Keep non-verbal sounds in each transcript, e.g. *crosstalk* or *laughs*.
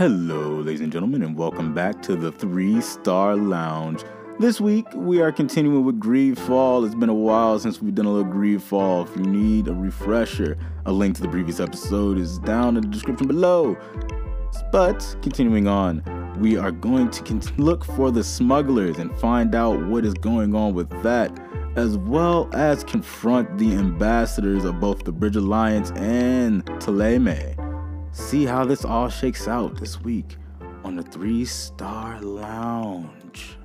Hello, ladies and gentlemen, and welcome back to the Three Star Lounge. This week, we are continuing with Greedfall. It's been a while since we've done a little Greedfall. If you need a refresher, a link to the previous episode is down in the description below. But continuing on, we are going to look for the smugglers and find out what is going on with that, as well as confront the ambassadors of both the Bridge Alliance and Thélème. See how this all shakes out this week on the Three Star Lounge.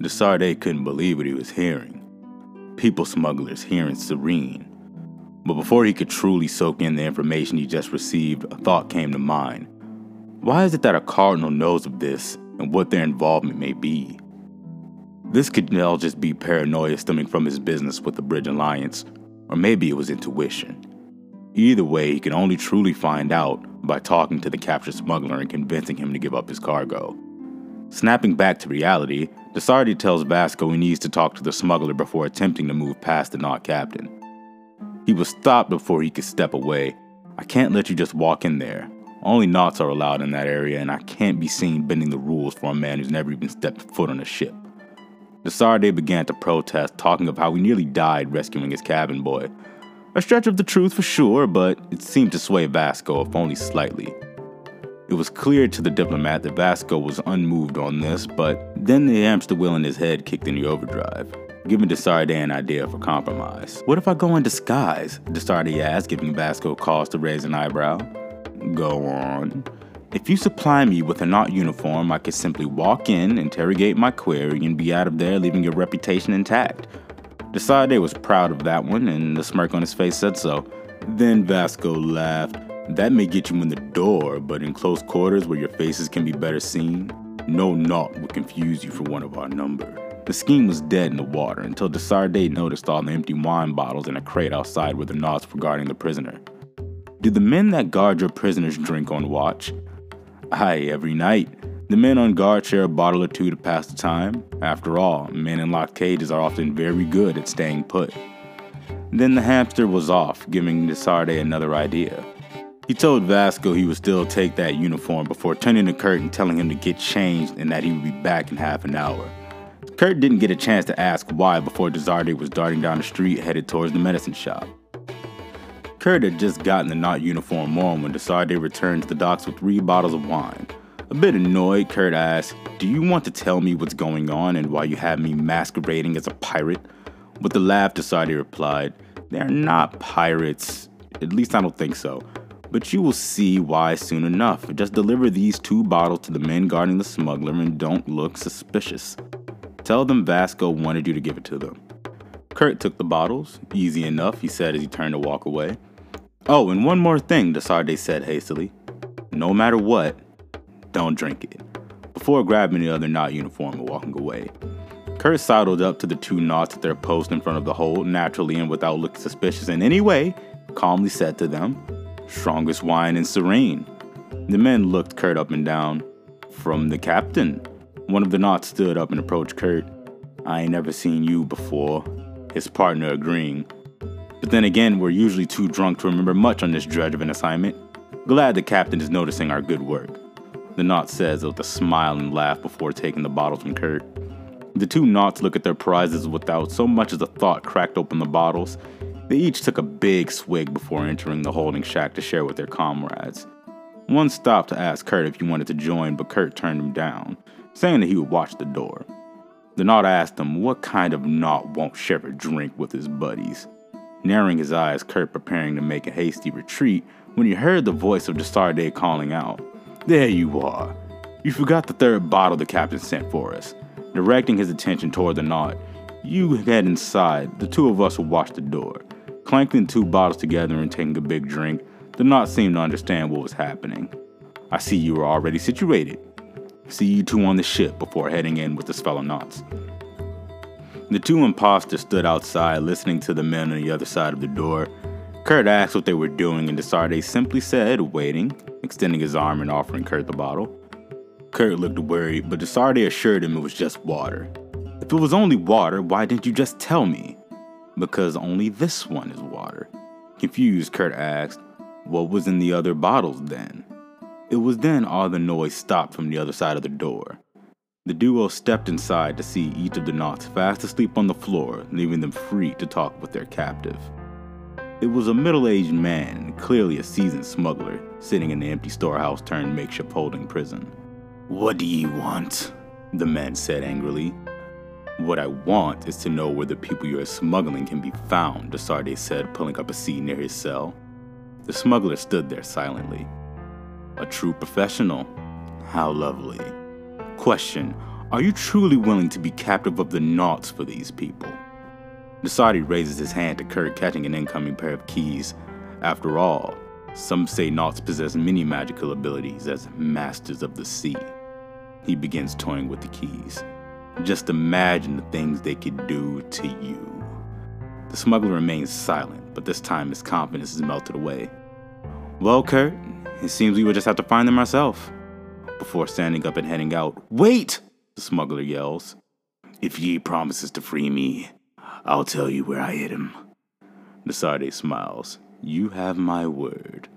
De Sardet couldn't believe what he was hearing. People smugglers hearing Serene. But before he could truly soak in the information he just received, a thought came to mind. Why is it that a cardinal knows of this and what their involvement may be? This could all just be paranoia stemming from his business with the Bridge Alliance, or maybe it was intuition. Either way, he can only truly find out by talking to the captured smuggler and convincing him to give up his cargo. Snapping back to reality, De Sardet tells Vasco he needs to talk to the smuggler before attempting to move past the Naut captain. He was stopped before he could step away. I can't let you just walk in there. Only Nauts are allowed in that area, and I can't be seen bending the rules for a man who's never even stepped foot on a ship. De Sardet began to protest, talking of how he nearly died rescuing his cabin boy. A stretch of the truth for sure, but it seemed to sway Vasco, if only slightly. It was clear to the diplomat that Vasco was unmoved on this, but then the hamster wheel in his head kicked in the overdrive, giving De Sardet an idea for compromise. What if I go in disguise? De Sardet asked, giving Vasco cause to raise an eyebrow. Go on. If you supply me with a Naut uniform, I could simply walk in, interrogate my query, and be out of there, leaving your reputation intact. De Sardet was proud of that one, and the smirk on his face said so. Then Vasco laughed. That may get you in the door, but in close quarters where your faces can be better seen, no Naut would confuse you for one of our number. The scheme was dead in the water until De Sardet noticed all the empty wine bottles in a crate outside where the Nauts were guarding the prisoner. Do the men that guard your prisoners drink on watch? Aye, every night. The men on guard share a bottle or two to pass the time. After all, men in locked cages are often very good at staying put. Then the hamster was off, giving De Sardet another idea. He told Vasco he would still take that uniform before turning to Kurt and telling him to get changed and that he would be back in half an hour. Kurt didn't get a chance to ask why before De Sardet was darting down the street headed towards the medicine shop. Kurt had just gotten the Naut uniform on when De Sardet returned to the docks with three bottles of wine. A bit annoyed, Kurt asked, Do you want to tell me what's going on and why you have me masquerading as a pirate? With a laugh, De Sardet replied, They're not pirates. At least I don't think so. But you will see why soon enough. Just deliver these two bottles to the men guarding the smuggler and don't look suspicious. Tell them Vasco wanted you to give it to them. Kurt took the bottles. Easy enough, he said as he turned to walk away. Oh, and one more thing, De Sardet said hastily. No matter what, don't drink it. Before grabbing the other Naut uniform and walking away. Kurt sidled up to the two Nauts at their post in front of the hole, naturally and without looking suspicious in any way, calmly said to them, Strongest wine in Serene. The men looked Kurt up and down. From the captain. One of the Nauts stood up and approached Kurt. I ain't never seen you before, his partner agreeing. But then again, we're usually too drunk to remember much on this dredge of an assignment. Glad the captain is noticing our good work. The Naut says with a smile and laugh before taking the bottles from Kurt. The two Nauts look at their prizes without so much as a thought cracked open the bottles. They each took a big swig before entering the holding shack to share with their comrades. One stopped to ask Kurt if he wanted to join, but Kurt turned him down, saying that he would watch the door. The Naut asked him what kind of Naut won't share a drink with his buddies. Narrowing his eyes, Kurt preparing to make a hasty retreat when he heard the voice of De Sardet calling out, There you are. You forgot the third bottle the captain sent for us. Directing his attention toward the Naut, you head inside. The two of us will watch the door. Clanking two bottles together and taking a big drink, the Naut seemed to understand what was happening. I see you are already situated. See you two on the ship before heading in with his fellow Nauts. The two imposters stood outside listening to the men on the other side of the door. Kurt asked what they were doing, and De Sardet simply said, waiting, extending his arm and offering Kurt the bottle. Kurt looked worried, but De Sardet assured him it was just water. If it was only water, why didn't you just tell me? Because only this one is water. Confused, Kurt asked, What was in the other bottles then? It was then all the noise stopped from the other side of the door. The duo stepped inside to see each of the Nauts fast asleep on the floor, leaving them free to talk with their captive. It was a middle aged man, clearly a seasoned smuggler, sitting in the empty storehouse turned makeshift holding prison. What do you want? The man said angrily. What I want is to know where the people you are smuggling can be found, De Sardet said, pulling up a seat near his cell. The smuggler stood there silently. A true professional. How lovely. Question Are you truly willing to be captive of the Nauts for these people? De Sardet raises his hand to Kurt, catching an incoming pair of keys. After all, some say Nauts possess many magical abilities as masters of the sea. He begins toying with the keys. Just imagine the things they could do to you. The smuggler remains silent, but this time his confidence is melted away. Well, Kurt, it seems we will just have to find them ourselves before standing up and heading out. Wait! The smuggler yells. If ye promises to free me, I'll tell you where I hid him. De Sardet smiles. You have my word.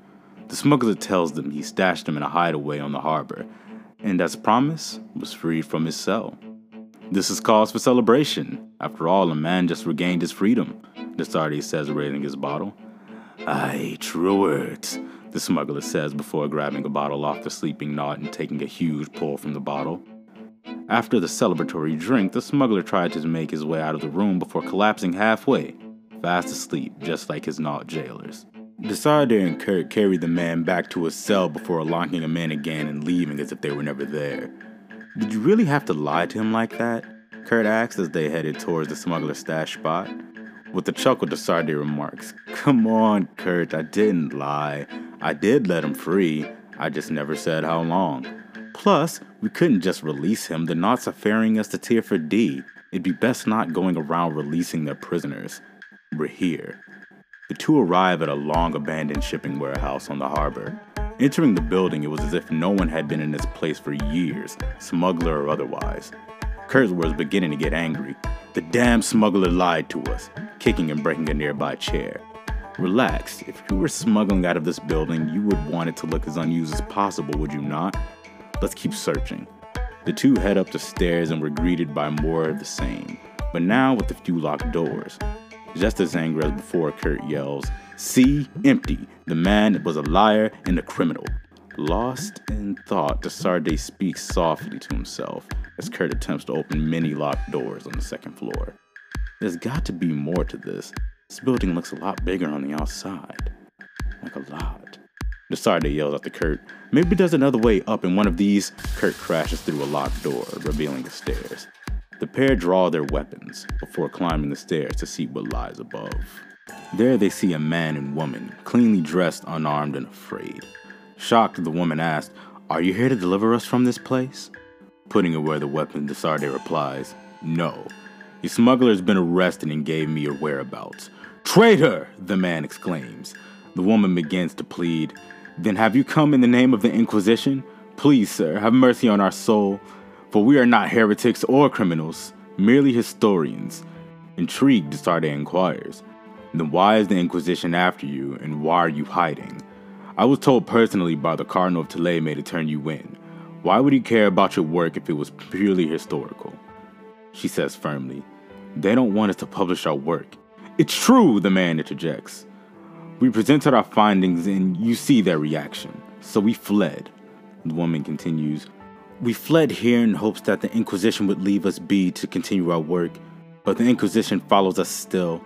The smuggler tells them he stashed him in a hideaway on the harbor, and as promised, was freed from his cell. This is cause for celebration. After all, a man just regained his freedom, De Sardet says, raising his bottle. Aye, true words the smuggler says before grabbing a bottle off the sleeping Naut and taking a huge pull from the bottle. After the celebratory drink, the smuggler tried to make his way out of the room before collapsing halfway, fast asleep, just like his Naut jailers. De Sardet and Kurt carried the man back to his cell before locking him in again and leaving as if they were never there. Did you really have to lie to him like that? Kurt asked as they headed towards the smuggler's stash spot. With a chuckle, De Sardet remarks, Come on, Kurt, I didn't lie. I did let him free, I just never said how long. Plus, we couldn't just release him, the Nauts are ferrying us to Teer Fradee. It'd be best not going around releasing their prisoners. We're here. The two arrive at a long abandoned shipping warehouse on the harbor. Entering the building, it was as if no one had been in this place for years, smuggler or otherwise. Kurt was beginning to get angry. The damn smuggler lied to us, kicking and breaking a nearby chair. Relax, if you were smuggling out of this building, you would want it to look as unused as possible, would you not? Let's keep searching. The two head up the stairs and were greeted by more of the same, but now with a few locked doors. Just as angry as before, Kurt yells, See, empty. The man was a liar and a criminal. Lost in thought, De Sardet speaks softly to himself as Kurt attempts to open many locked doors on the second floor. There's got to be more to this. This building looks a lot bigger on the outside. Like a lot. The De Sardet yells after Kurt, Maybe there's another way up in one of these. Kurt crashes through a locked door, revealing the stairs. The pair draw their weapons before climbing the stairs to see what lies above. There they see a man and woman, cleanly dressed, unarmed, and afraid. Shocked, the woman asks, Are you here to deliver us from this place? Putting away the weapon, De Sardet replies, No. Your smuggler has been arrested and gave me your whereabouts. Traitor! the man exclaims. The woman begins to plead, Then have you come in the name of the Inquisition? Please, sir, have mercy on our soul, for we are not heretics or criminals, merely historians. Intrigued, De Sardet inquires, Then why is the Inquisition after you, and why are you hiding? I was told personally by the Cardinal of Thélème to turn you in. Why would he care about your work if it was purely historical? She says firmly, They don't want us to publish our work. It's true, the man interjects. We presented our findings and you see their reaction. So we fled. The woman continues, We fled here in hopes that the Inquisition would leave us be to continue our work, but the Inquisition follows us still.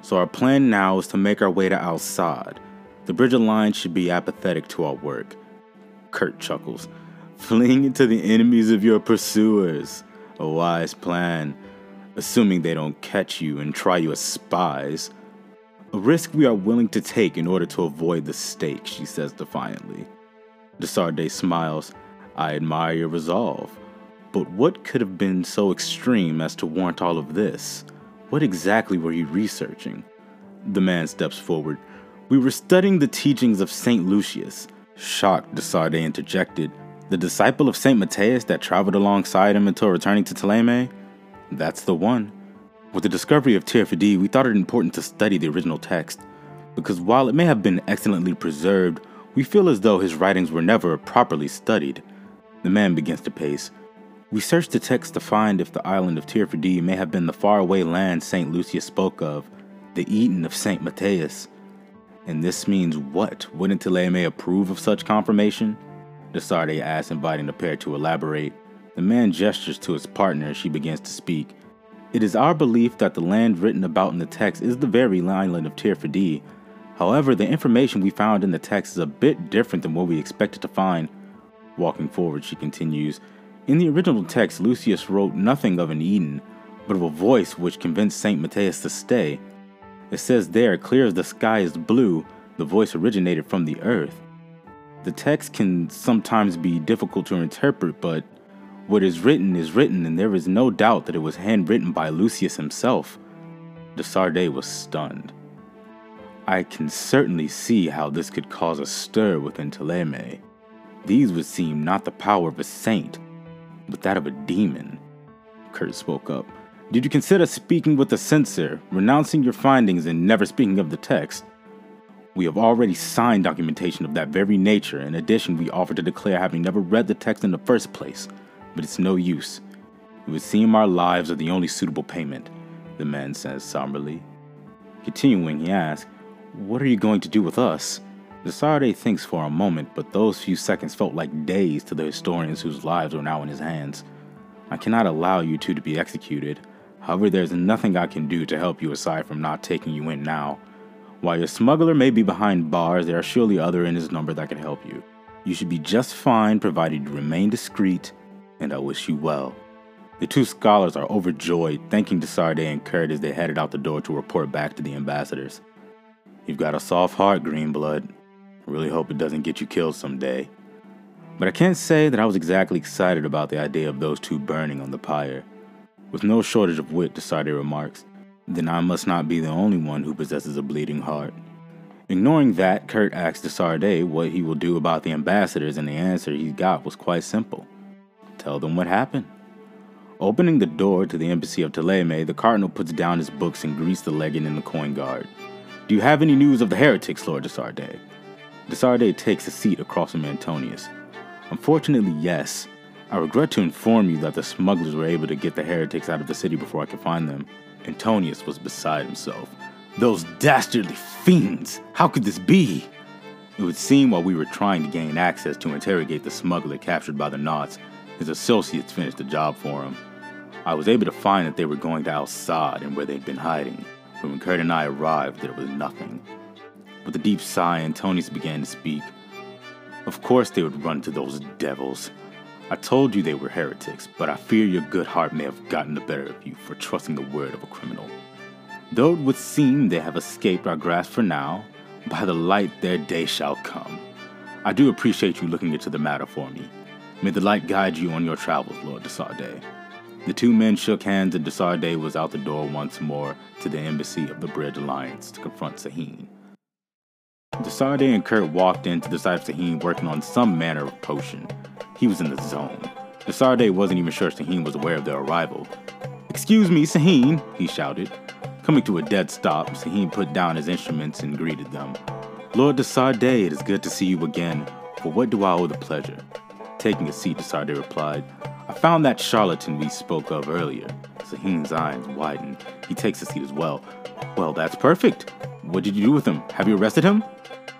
So our plan now is to make our way to Al Saad the Bridge Alliance should be apathetic to our work. Kurt chuckles. *laughs* Fleeing into the enemies of your pursuers. A wise plan, assuming they don't catch you and try you as spies. A risk we are willing to take in order to avoid the stake, she says defiantly. De Sardet smiles. I admire your resolve. But what could have been so extreme as to warrant all of this? What exactly were you researching? The man steps forward. We were studying the teachings of St. Lucius. Shocked, De Sardet interjected, The disciple of St. Matthias that traveled alongside him until returning to Thélème? That's the one. With the discovery of Teer Fradee we thought it important to study the original text. because while it may have been excellently preserved, we feel as though his writings were never properly studied. The man begins to pace. We searched the text to find if the island of Teer may have been the faraway land St. Lucius spoke of, the Eden of St. Matthias. And this means what? Wouldn't Thélème approve of such confirmation? De Sardet asks, inviting the pair to elaborate. The man gestures to his partner as she begins to speak. It is our belief that the land written about in the text is the very island of Teer However, the information we found in the text is a bit different than what we expected to find. Walking forward, she continues In the original text, Lucius wrote nothing of an Eden, but of a voice which convinced St. Matthias to stay. It says there, clear as the sky is blue, the voice originated from the earth. The text can sometimes be difficult to interpret, but what is written is written, and there is no doubt that it was handwritten by Lucius himself. De Sardet was stunned. I can certainly see how this could cause a stir within Thélème. These would seem not the power of a saint, but that of a demon. Kurt spoke up. Did you consider speaking with the censor, renouncing your findings, and never speaking of the text? We have already signed documentation of that very nature. In addition, we offer to declare having never read the text in the first place, but it's no use. It would seem our lives are the only suitable payment, the man says somberly. Continuing, he asks, What are you going to do with us? De Sardet thinks for a moment, but those few seconds felt like days to the historians whose lives were now in his hands. I cannot allow you two to be executed. However, there's nothing I can do to help you aside from not taking you in now. While your smuggler may be behind bars, there are surely other in his number that can help you. You should be just fine provided you remain discreet, and I wish you well. The two scholars are overjoyed, thanking De Sardet and Kurt as they headed out the door to report back to the ambassadors. You've got a soft heart, Greenblood. I really hope it doesn't get you killed someday. But I can't say that I was exactly excited about the idea of those two burning on the pyre. With no shortage of wit, De Sardet remarks, then I must not be the only one who possesses a bleeding heart. Ignoring that, Kurt asks De Sardet what he will do about the ambassadors, and the answer he got was quite simple tell them what happened. Opening the door to the embassy of Thélème, the cardinal puts down his books and greets the legate and the coin guard. Do you have any news of the heretics, Lord De Sardet? De Sardet takes a seat across from Antonius. Unfortunately, yes. I regret to inform you that the smugglers were able to get the heretics out of the city before I could find them. Antonius was beside himself. Those dastardly fiends! How could this be? It would seem while we were trying to gain access to interrogate the smuggler captured by the Nauts, his associates finished the job for him. I was able to find that they were going to Al Saad and where they'd been hiding, but when Kurt and I arrived, there was nothing. With a deep sigh, Antonius began to speak. Of course, they would run to those devils. I told you they were heretics, but I fear your good heart may have gotten the better of you for trusting the word of a criminal. Though it would seem they have escaped our grasp for now, by the light their day shall come. I do appreciate you looking into the matter for me. May the light guide you on your travels, Lord de Sardet. The two men shook hands and de Sardet was out the door once more to the embassy of the Bridge Alliance to confront Sahin. De Sardet and Kurt walked in to sight of Sahin working on some manner of potion. He was in the zone. De Sardet wasn't even sure Sahin was aware of their arrival. Excuse me, Sahin, he shouted. Coming to a dead stop, Sahin put down his instruments and greeted them. Lord de Sardet, it is good to see you again. For what do I owe the pleasure? Taking a seat, de Sardet replied, I found that charlatan we spoke of earlier. Sahin's eyes widen. He takes a seat as well. Well, that's perfect. What did you do with him? Have you arrested him?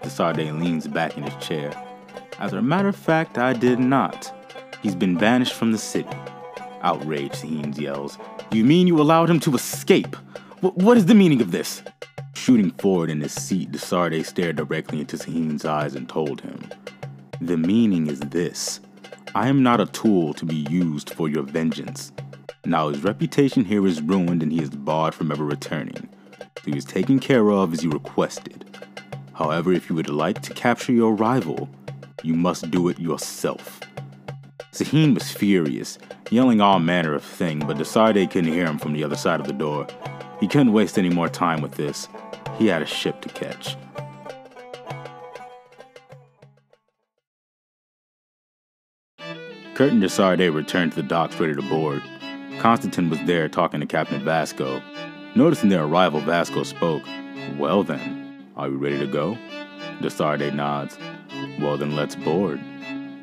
De Sardet leans back in his chair. As a matter of fact, I did not. He's been banished from the city. Outraged, Sahin yells. You mean you allowed him to escape? W- what is the meaning of this? Shooting forward in his seat, De Sardet stared directly into Sahin's eyes and told him, The meaning is this I am not a tool to be used for your vengeance. Now his reputation here is ruined and he is barred from ever returning. He was taken care of as you requested. However, if you would like to capture your rival, you must do it yourself. Sahin was furious, yelling all manner of things, but De Sardet couldn't hear him from the other side of the door. He couldn't waste any more time with this. He had a ship to catch. Kurt and De Sardet returned to the docks ready to board. Constantine was there talking to Captain Vasco. Noticing their arrival, Vasco spoke. Well then, Are we ready to go? De Sardet nods. Well, then let's board.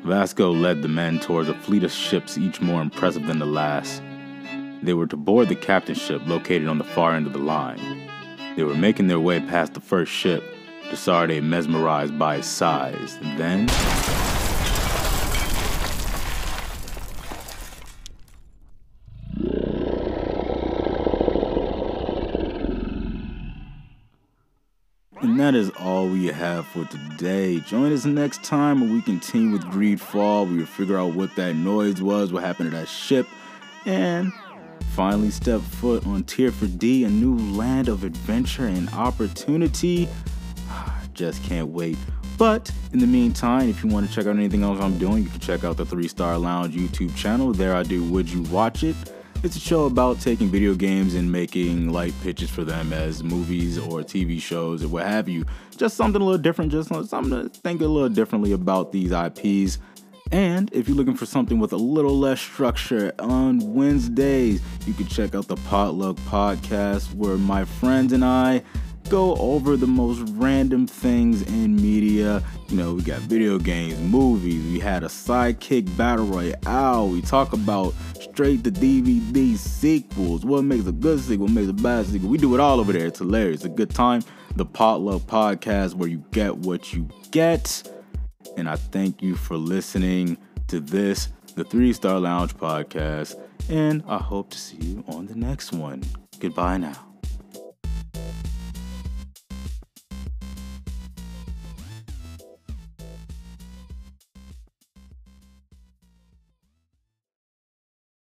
Vasco led the men towards a fleet of ships, each more impressive than the last. They were to board the captain's ship located on the far end of the line. They were making their way past the first ship, De Sardet mesmerized by its size. Then. And that is all we have for today. Join us next time when we continue with Greedfall. We will figure out what that noise was, what happened to that ship, and finally step foot on Teer Fradee, a new land of adventure and opportunity. Ah, just can't wait. But in the meantime, if you want to check out anything else I'm doing, you can check out the Three Star Lounge YouTube channel. There I do Would You Watch It? It's a show about taking video games and making light pitches for them as movies or TV shows or what have you. Just something a little different, just something to think a little differently about these IPs. And if you're looking for something with a little less structure on Wednesdays, you can check out the Potluck Podcast where my friends and I go over the most random things in media. You know, we got video games, movies, we had a sidekick battle royale, we talk about straight to DVD sequels, what makes a good sequel, what makes a bad sequel. We do it all over there. It's hilarious. It's a good time. The Potluck Podcast where you get what you get. And I thank you for listening to this, the Three Star Lounge podcast. And I hope to see you on the next one. Goodbye now.